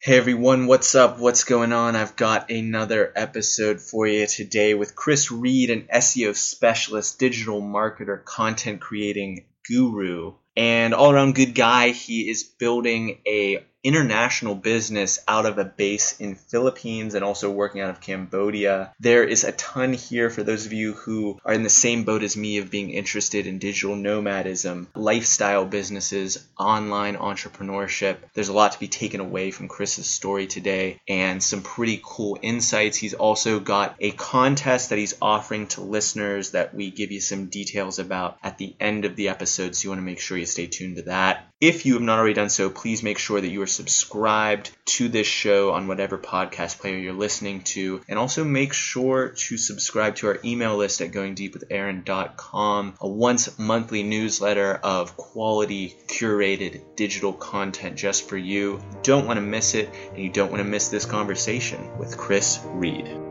Hey everyone, what's up? What's going on? I've got another episode for you today with Kris Reid, an SEO specialist, digital marketer, content creating guru, and all around good guy. He is building a international business out of a base in Philippines and also working out of Cambodia. There is a ton here for those of you who are in the same boat as me of being interested in digital nomadism, lifestyle businesses, online entrepreneurship. There's a lot to be taken away from Kris's story today and some pretty cool insights. He's also got a contest that he's offering to listeners that we give you some details about at the end of the episode, so you want to make sure you stay tuned to that. If you have not already done so, please make sure that you are subscribed to this show on whatever podcast player you're listening to. And also make sure to subscribe to our email list at goingdeepwithaaron.com, a once monthly newsletter of quality, curated digital content just for you. Don't want to miss it, and you don't want to miss this conversation with Kris Reid.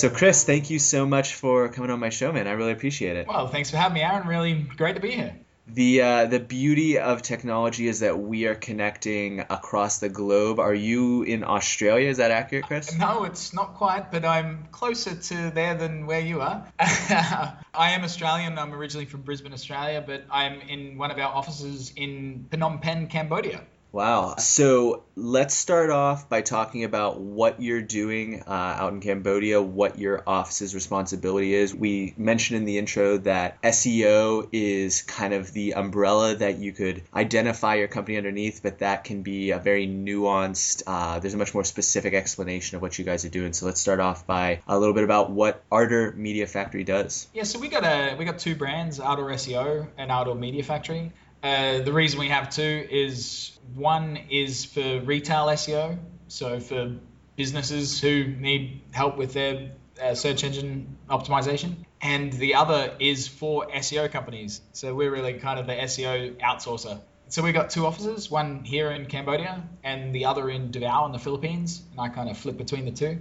So, Kris, thank you so much for coming on my show, man. I really appreciate it. Well, thanks for having me, Aaron. Really great to be here. The uh, the beauty of technology is that we are connecting across the globe. Are you in Australia? Is that accurate, Kris? No, it's not quite, but I'm closer to there than where you are. I am Australian. I'm originally from Brisbane, Australia, but I'm in one of our offices in Phnom Penh, Cambodia. Wow. So let's start off by talking about what you're doing uh, out in Cambodia, what your office's responsibility is. We mentioned in the intro that SEO is kind of the umbrella that you could identify your company underneath, but that can be a very nuanced, uh, there's a much more specific explanation of what you guys are doing. So let's start off by a little bit about what Ardor Media Factory does. Yeah, so we got a we got two brands, Ardor SEO and Ardor Media Factory. Uh, the reason we have two is one is for retail SEO, so for businesses who need help with their uh, search engine optimization, and the other is for SEO companies. So we're really kind of the SEO outsourcer. So we've got two offices, one here in Cambodia and the other in Davao in the Philippines, and I kind of flip between the two.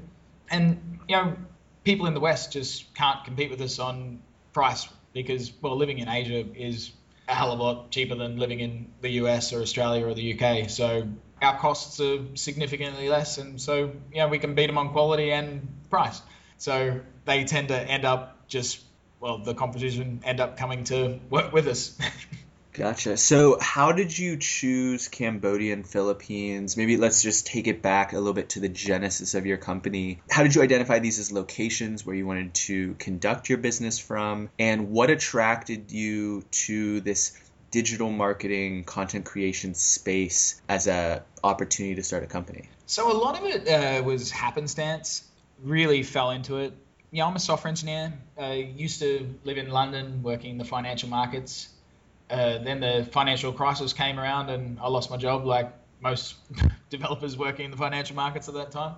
And you know, people in the West just can't compete with us on price because well, living in Asia is a hell of a lot cheaper than living in the US or Australia or the UK. So our costs are significantly less, and so yeah, we can beat them on quality and price. So they tend to end up just well, the competition end up coming to work with us. Gotcha. So, how did you choose Cambodia and Philippines? Maybe let's just take it back a little bit to the genesis of your company. How did you identify these as locations where you wanted to conduct your business from? And what attracted you to this digital marketing, content creation space as a opportunity to start a company? So, a lot of it uh, was happenstance, really fell into it. Yeah, I'm a software engineer. I used to live in London working in the financial markets uh, then the financial crisis came around and I lost my job, like most developers working in the financial markets at that time.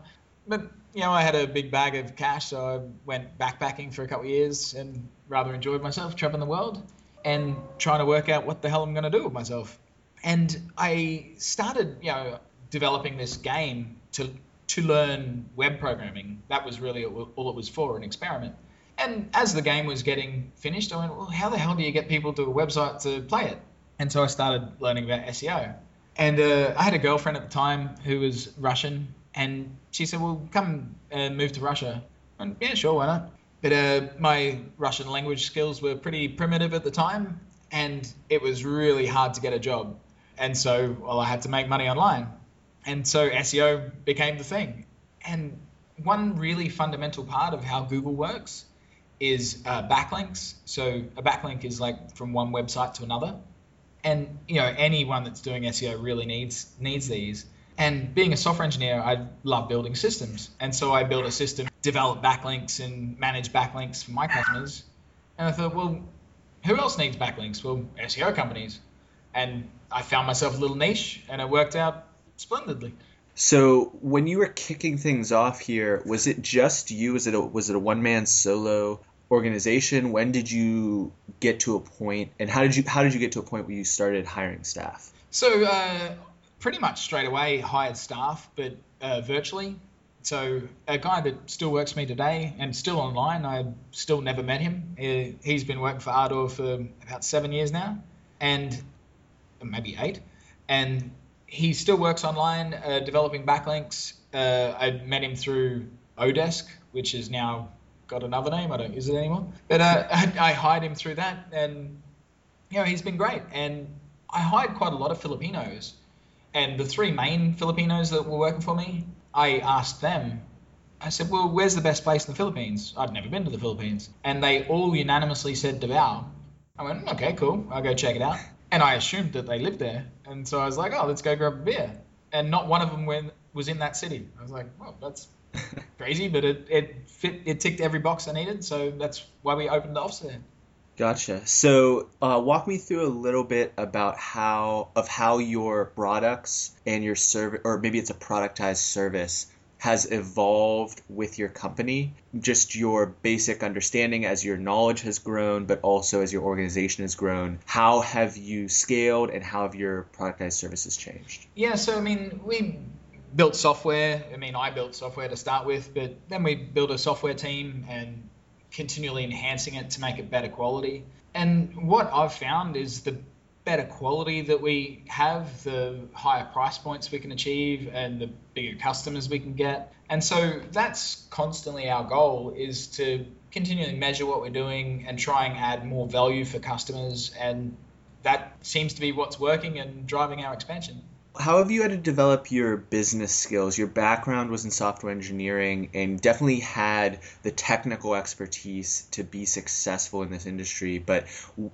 But you know, I had a big bag of cash, so I went backpacking for a couple of years and rather enjoyed myself traveling the world and trying to work out what the hell I'm going to do with myself. And I started, you know, developing this game to to learn web programming. That was really all it was for, an experiment. And as the game was getting finished, I went, well, how the hell do you get people to a website to play it? And so I started learning about SEO. And uh, I had a girlfriend at the time who was Russian, and she said, well, come and move to Russia. And yeah, sure, why not? But uh, my Russian language skills were pretty primitive at the time, and it was really hard to get a job. And so, well, I had to make money online. And so SEO became the thing. And one really fundamental part of how Google works is uh, backlinks. So a backlink is like from one website to another, and you know anyone that's doing SEO really needs needs these. And being a software engineer, I love building systems, and so I built a system, develop backlinks, and manage backlinks for my customers. And I thought, well, who else needs backlinks? Well, SEO companies. And I found myself a little niche, and it worked out splendidly. So when you were kicking things off here, was it just you? Was it a, was it a one man solo organization? When did you get to a point, and how did you how did you get to a point where you started hiring staff? So uh, pretty much straight away hired staff, but uh, virtually. So a guy that still works for me today and still online, I still never met him. He's been working for Ardor for about seven years now, and maybe eight, and he still works online uh, developing backlinks. Uh, I met him through Odesk, which is now got another name. I don't use it anymore, but uh, I, hired him through that, and you know he's been great. And I hired quite a lot of Filipinos and the three main Filipinos that were working for me, I asked them, I said, well, where's the best place in the Philippines? I'd never been to the Philippines. And they all unanimously said Davao. I went, okay, cool. I'll go check it out. And I assumed that they lived there. And so I was like, oh, let's go grab a beer. And not one of them went, was in that city. I was like, well, that's crazy, but it, it fit, it ticked every box I needed. So that's why we opened the office there. Gotcha. So, uh, walk me through a little bit about how of how your products and your service, or maybe it's a productized service, has evolved with your company. Just your basic understanding as your knowledge has grown, but also as your organization has grown. How have you scaled, and how have your productized services changed? Yeah. So, I mean, we built software. I mean, I built software to start with, but then we built a software team and continually enhancing it to make it better quality. And what I've found is the better quality that we have, the higher price points we can achieve, and the bigger customers we can get. And so that's constantly our goal is to continually measure what we're doing and try and add more value for customers. And that seems to be what's working and driving our expansion how have you had to develop your business skills? Your background was in software engineering and definitely had the technical expertise to be successful in this industry. But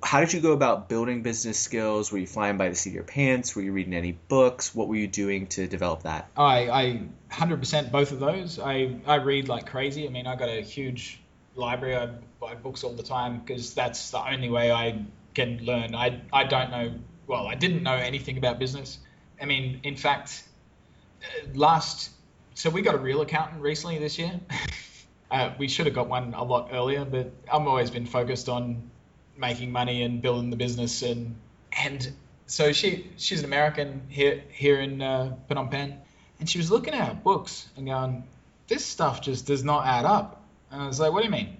how did you go about building business skills? Were you flying by the seat of your pants? Were you reading any books? What were you doing to develop that? I, I 100% both of those. I, I read like crazy. I mean, I got a huge library. I buy books all the time because that's the only way I can learn. I, I don't know, well, I didn't know anything about business I mean, in fact, uh, last so we got a real accountant recently this year. uh, we should have got one a lot earlier, but I've always been focused on making money and building the business and and so she she's an American here here in uh, Phnom Penh, and she was looking at our books and going, this stuff just does not add up. And I was like, what do you mean?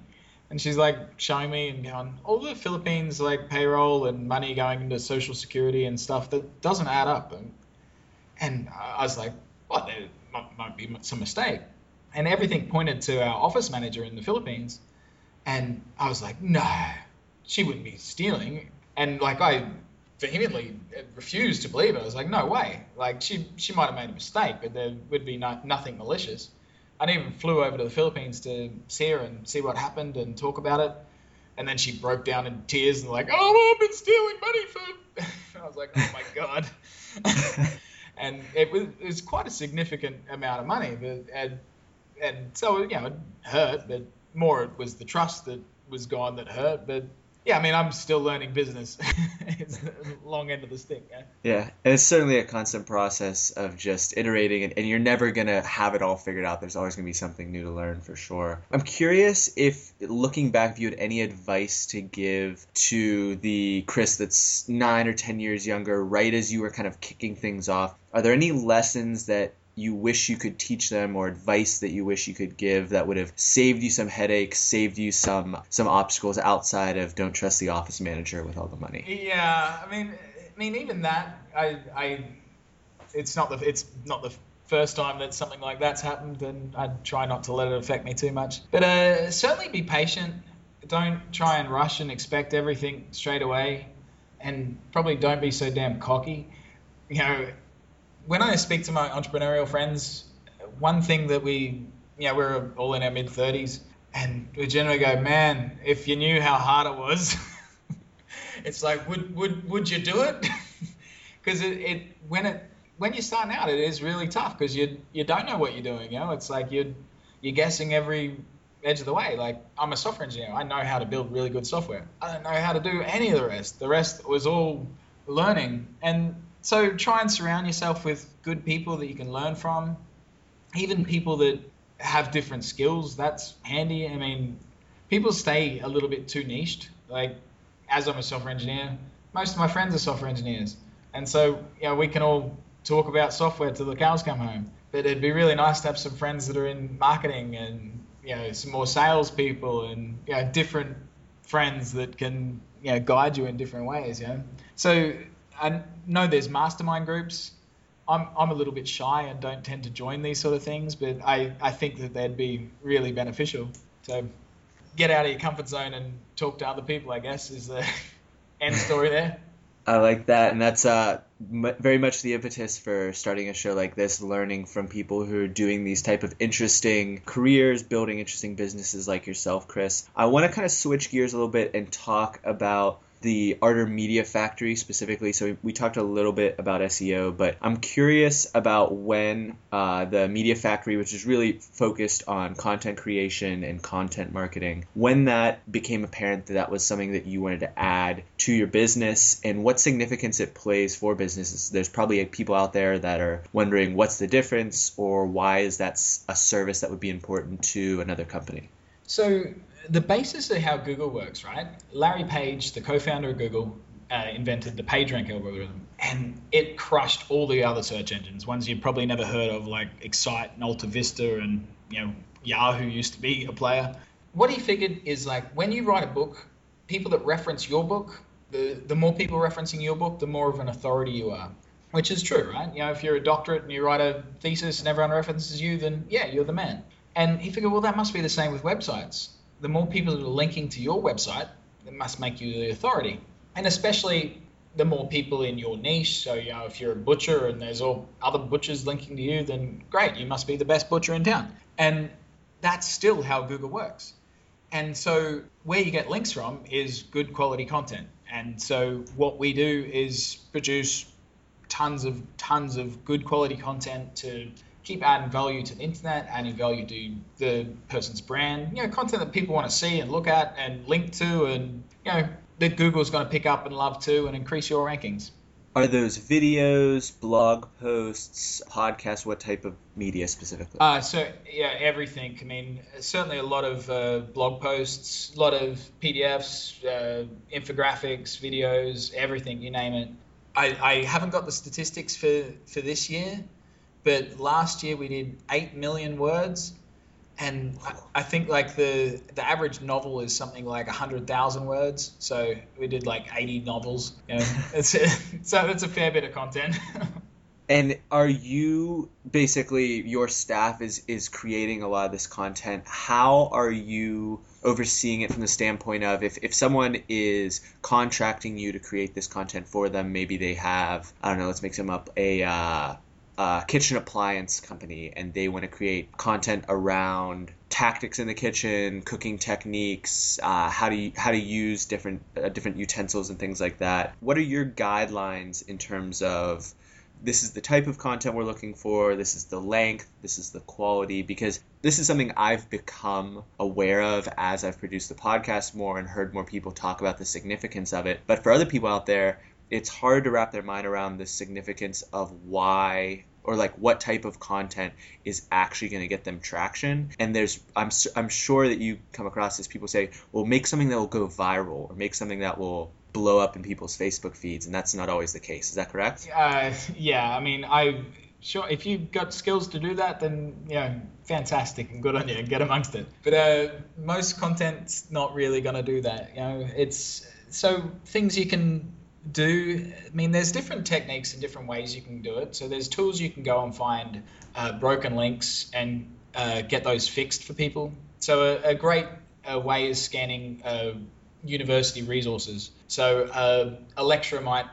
And she's like showing me and going, all the Philippines like payroll and money going into social security and stuff that doesn't add up. And and I was like, well, there might, might be some mistake. And everything pointed to our office manager in the Philippines. And I was like, no, she wouldn't be stealing. And like, I vehemently refused to believe it. I was like, no way. Like, she, she might have made a mistake, but there would be no, nothing malicious. I even flew over to the Philippines to see her and see what happened and talk about it. And then she broke down in tears and like, oh, I've been stealing money for. I was like, oh my god. and it was, it was quite a significant amount of money. But, and, and so, you know, it hurt, but more it was the trust that was gone that hurt. But yeah, I mean, I'm still learning business. it's the long end of the stick. Yeah? yeah, and it's certainly a constant process of just iterating, and, and you're never gonna have it all figured out. There's always gonna be something new to learn for sure. I'm curious if, looking back, if you had any advice to give to the Kris that's nine or ten years younger, right as you were kind of kicking things off. Are there any lessons that you wish you could teach them or advice that you wish you could give that would have saved you some headaches, saved you some some obstacles outside of don't trust the office manager with all the money? Yeah, I mean, I mean even that I I it's not the it's not the first time that something like that's happened, and I try not to let it affect me too much. But uh, certainly be patient. Don't try and rush and expect everything straight away, and probably don't be so damn cocky. You know, when I speak to my entrepreneurial friends, one thing that we, you know, we're all in our mid 30s, and we generally go, man, if you knew how hard it was, it's like, would would would you do it? Because it, it when it when you're starting out, it is really tough because you you don't know what you're doing. You know, it's like you're you're guessing every edge of the way. Like I'm a software engineer, I know how to build really good software. I don't know how to do any of the rest. The rest was all learning, and so try and surround yourself with good people that you can learn from, even people that have different skills. That's handy. I mean, people stay a little bit too niched. Like, as I'm a software engineer, most of my friends are software engineers, and so know we can all talk about software till the cows come home. But it'd be really nice to have some friends that are in marketing and you know some more salespeople and you know different friends that can you know guide you in different ways. You know, so I know there's mastermind groups. I'm I'm a little bit shy and don't tend to join these sort of things, but I I think that they'd be really beneficial. So get out of your comfort zone and talk to other people. I guess is the end story there. I like that, and that's uh, m- very much the impetus for starting a show like this. Learning from people who are doing these type of interesting careers, building interesting businesses like yourself, Kris. I want to kind of switch gears a little bit and talk about the Ardor Media Factory specifically. So we talked a little bit about SEO, but I'm curious about when uh, the Media Factory, which is really focused on content creation and content marketing, when that became apparent that that was something that you wanted to add to your business and what significance it plays for businesses. There's probably people out there that are wondering what's the difference or why is that a service that would be important to another company. So the basis of how Google works, right? Larry Page, the co-founder of Google, uh, invented the PageRank algorithm, and it crushed all the other search engines, ones you've probably never heard of, like Excite and Alta Vista, and you know Yahoo used to be a player. What he figured is like when you write a book, people that reference your book, the the more people referencing your book, the more of an authority you are. Which is true, right? You know, if you're a doctorate and you write a thesis and everyone references you, then yeah, you're the man. And he figured, well, that must be the same with websites the more people that are linking to your website, it must make you the authority. And especially the more people in your niche. So, you know, if you're a butcher and there's all other butchers linking to you, then great, you must be the best butcher in town. And that's still how Google works. And so, where you get links from is good quality content. And so, what we do is produce tons of tons of good quality content to keep adding value to the internet, adding value to the person's brand, you know, content that people want to see and look at and link to, and you know that Google's going to pick up and love too, and increase your rankings. Are those videos, blog posts, podcasts? What type of media specifically? Uh, so yeah, everything. I mean, certainly a lot of uh, blog posts, a lot of PDFs, uh, infographics, videos, everything you name it. I, I haven't got the statistics for, for this year, but last year we did eight million words, and I, think like the the average novel is something like hundred thousand words. So we did like eighty novels. You know, it's a, so it's a fair bit of content. And are you basically your staff is is creating a lot of this content? How are you overseeing it from the standpoint of if, if someone is contracting you to create this content for them, maybe they have I don't know, let's make them up a uh, uh, kitchen appliance company and they want to create content around tactics in the kitchen, cooking techniques, uh, how to how to use different uh, different utensils and things like that. What are your guidelines in terms of this is the type of content we're looking for, this is the length, this is the quality, because this is something I've become aware of as I've produced the podcast more and heard more people talk about the significance of it. But for other people out there, it's hard to wrap their mind around the significance of why or like what type of content is actually going to get them traction. And there's I'm, I'm sure that you come across this people say well make something that will go viral or make something that will blow up in people's facebook feeds and that's not always the case. Is that correct? Uh, yeah i mean i sure if you've got skills to do that then yeah fantastic and good on you get amongst it. But uh, most content's not really going to do that you know? It's so things you can do i mean there's different techniques and different ways you can do it. So there's tools you can go and find uh, broken links and uh, get those fixed for people. So a, a great uh, way is scanning uh, university resources. So uh, a lecturer might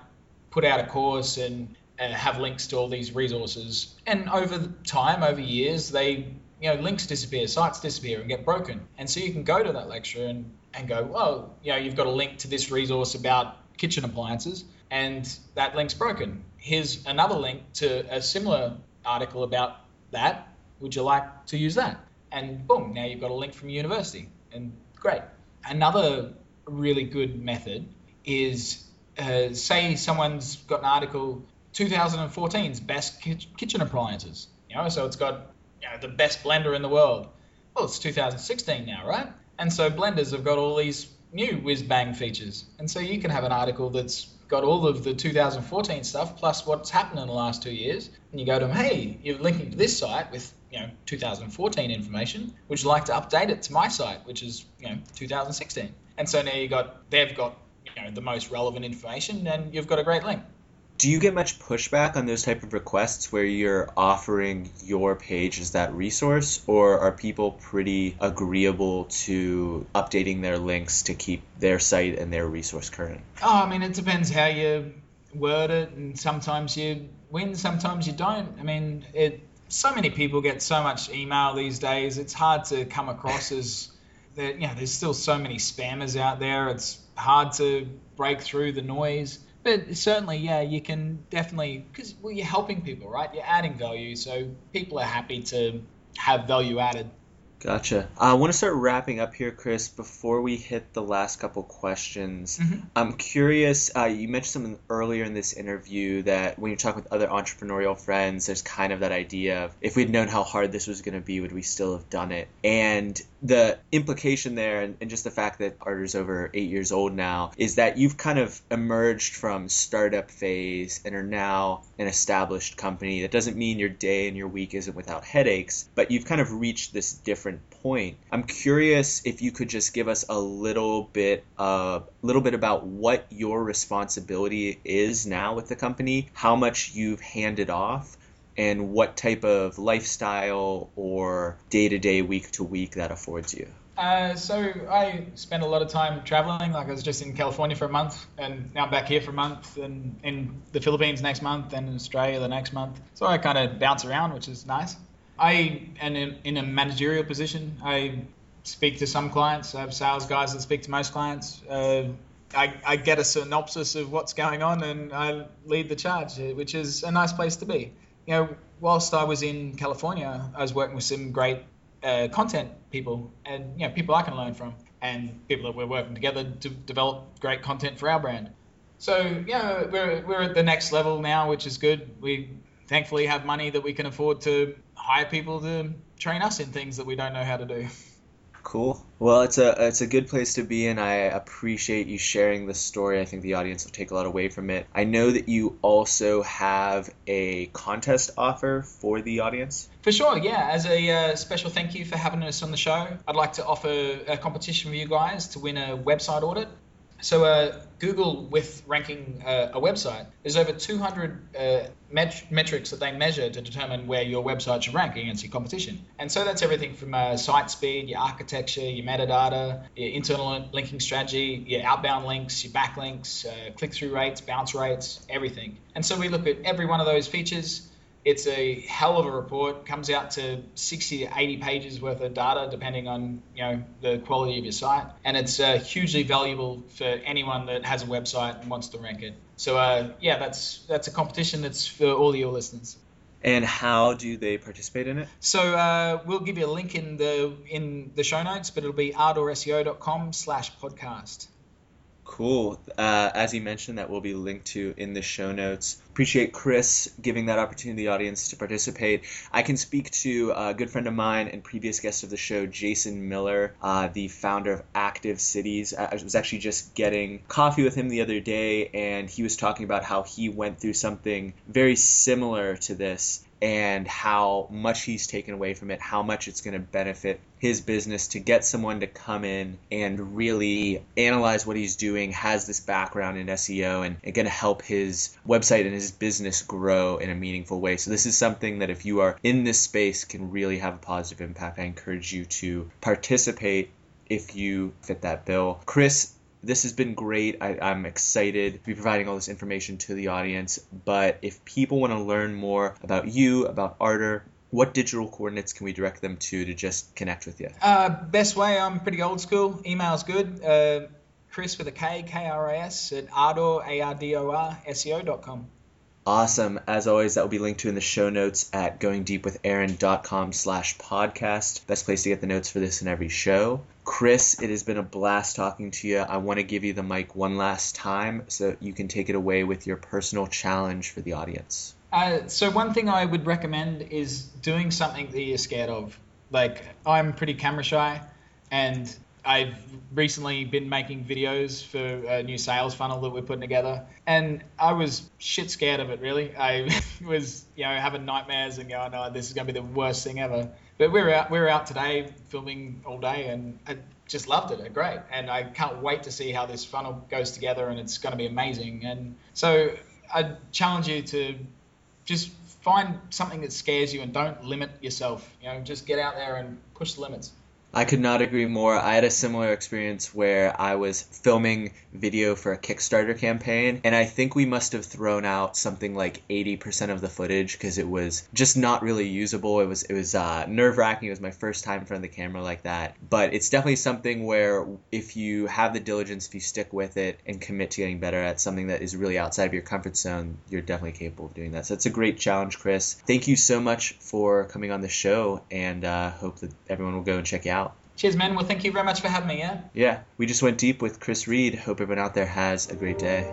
put out a course and uh, have links to all these resources. And over time over years they you know links disappear sites disappear and get broken and so you can go to that lecture and and go well you know you've got a link to this resource about kitchen appliances, and that link's broken. Here's another link to a similar article about that. Would you like to use that? And boom, now you've got a link from university, and great. Another really good method is uh, say someone's got an article 2014's best kitchen appliances. You know, so it's got you know, the best blender in the world. Well, it's 2016 now, right? And so blenders have got all these new whiz bang features. And so you can have an article that's got all of the 2014 stuff plus what's happened in the last two years, and you go to them, hey, you're linking to this site with you know 2014 information. Would you like to update it to my site, which is you know 2016? And so now you got they've got you know the most relevant information, and you've got a great link. Do you get much pushback on those type of requests where you're offering your page as that resource, or are people pretty agreeable to updating their links to keep their site and their resource current? Oh, I mean, it depends how you word it, and sometimes you win, sometimes you don't. I mean, it. So many people get so much email these days. It's hard to come across as that. You know, there's still so many spammers out there. It's hard to break through the noise but certainly, yeah, you can definitely because well, you're helping people, right? You're adding value, so people are happy to have value added. Gotcha. I want to start wrapping up here, Kris. Before we hit the last couple questions, mm-hmm. I'm curious. Uh, you mentioned something earlier in this interview that when you talk with other entrepreneurial friends, there's kind of that idea of if we'd known how hard this was going to be, would we still have done it? And the implication there, and, and just the fact that Ardor's over eight years old now, is that you've kind of emerged from startup phase and are now an established company. That doesn't mean your day and your week isn't without headaches, but you've kind of reached this different different point. I'm curious if you could just give us a little bit a little bit about what your responsibility is now with the company, how much you've handed off, and what type of lifestyle or day to day, week to week that affords you. Uh, so I spent a lot of time traveling. Like I was just in California for a month, and now I'm back here for a month, and in the Philippines next month, and in Australia the next month. So I kind of bounce around, which is nice. I am in, in a managerial position. I speak to some clients. I have sales guys that speak to most clients. Uh, I, I, get a synopsis of what's going on and I lead the charge, which is a nice place to be. You know, whilst I was in California, I was working with some great uh, content people and you know people I can learn from and people that we're working together to develop great content for our brand. So yeah, we're we're at the next level now, which is good. We thankfully have money that we can afford to hire people to train us in things that we don't know how to do. Cool. Well, it's a it's a good place to be and I appreciate you sharing the story. I think the audience will take a lot away from it. I know that you also have a contest offer for the audience. For sure, yeah. As a uh, special thank you for having us on the show, I'd like to offer a competition for you guys to win a website audit. So uh, Google with ranking uh, a website, there's over 200 uh, met- metrics that they measure to determine where your website should rank against your competition. And so that's everything from uh, site speed, your architecture, your metadata, your internal linking strategy, your outbound links, your backlinks, uh, click-through rates, bounce rates, everything. And so we look at every one of those features it's a hell of a report. Comes out to 60 to 80 pages worth of data, depending on you know the quality of your site, and it's uh, hugely valuable for anyone that has a website and wants to rank it. So uh, yeah, that's that's a competition that's for all your listeners. And how do they participate in it? So uh, we'll give you a link in the in the show notes, but it'll be ardorseo.com slash podcast. Cool. Uh, as he mentioned, that will be linked to in the show notes. Appreciate Kris giving that opportunity to the audience to participate. I can speak to a good friend of mine and previous guest of the show, Jason Miller, uh, the founder of Active Cities. I was actually just getting coffee with him the other day, and he was talking about how he went through something very similar to this and how much he's taken away from it, how much it's going to benefit his business to get someone to come in and really analyze what he's doing, has this background in SEO, and, and going to help his website and his business grow in a meaningful way. So, this is something that if you are in this space can really have a positive impact. I encourage you to participate if you fit that bill. Kris, this has been great. I, am excited to be providing all this information to the audience. But if people want to learn more about you, about Ardor, what digital coordinates can we direct them to to just connect with you? Uh, best way, I'm pretty old school. Email's good. Uh, Chris with a K, K R I S at ardor, A R D O R, SEO.com. Awesome. As always, that will be linked to in the show notes at goingdeepwithaaron.com slash podcast. Best place to get the notes for this and every show. Kris, it has been a blast talking to you. I want to give you the mic one last time so you can take it away with your personal challenge for the audience. Uh, so one thing I would recommend is doing something that you're scared of. Like I'm pretty camera shy, and I've recently been making videos for a new sales funnel that we're putting together, and I was shit scared of it. Really, I was you know having nightmares and going, "Oh, this is going to be the worst thing ever." But we're out we're out today filming all day, and I just loved it. Great, and I can't wait to see how this funnel goes together, and it's going to be amazing. And so I challenge you to just find something that scares you and don't limit yourself. You know, just get out there and push the limits. I could not agree more. I had a similar experience where I was filming video for a Kickstarter campaign, and I think we must have thrown out something like 80% of the footage because it was just not really usable. It was it was uh, nerve wracking. It was my first time in front of the camera like that. But it's definitely something where if you have the diligence, if you stick with it and commit to getting better at something that is really outside of your comfort zone, you're definitely capable of doing that. So it's a great challenge, Kris. Thank you so much for coming on the show, and uh, hope that everyone will go and check you out. Cheers, man. Well, thank you very much for having me. Yeah. Yeah, we just went deep with Kris Reid. Hope everyone out there has a great day.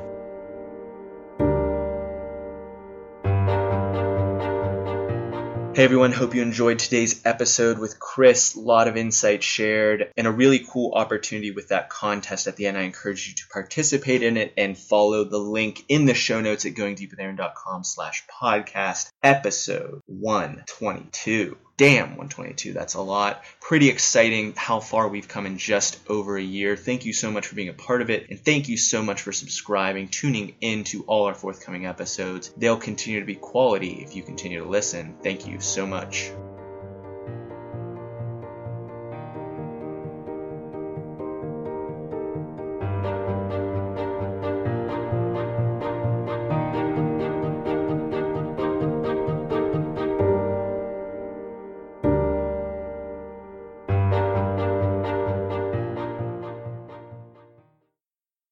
Hey everyone, hope you enjoyed today's episode with Kris. A lot of insight shared and a really cool opportunity with that contest at the end. I encourage you to participate in it and follow the link in the show notes at goingdeepwithaaron.com slash podcast episode 122 damn 122 that's a lot. Pretty exciting how far we've come in just over a year. Thank you so much for being a part of it and thank you so much for subscribing tuning in to all our forthcoming episodes. They'll continue to be quality if you continue to listen. Thank you so much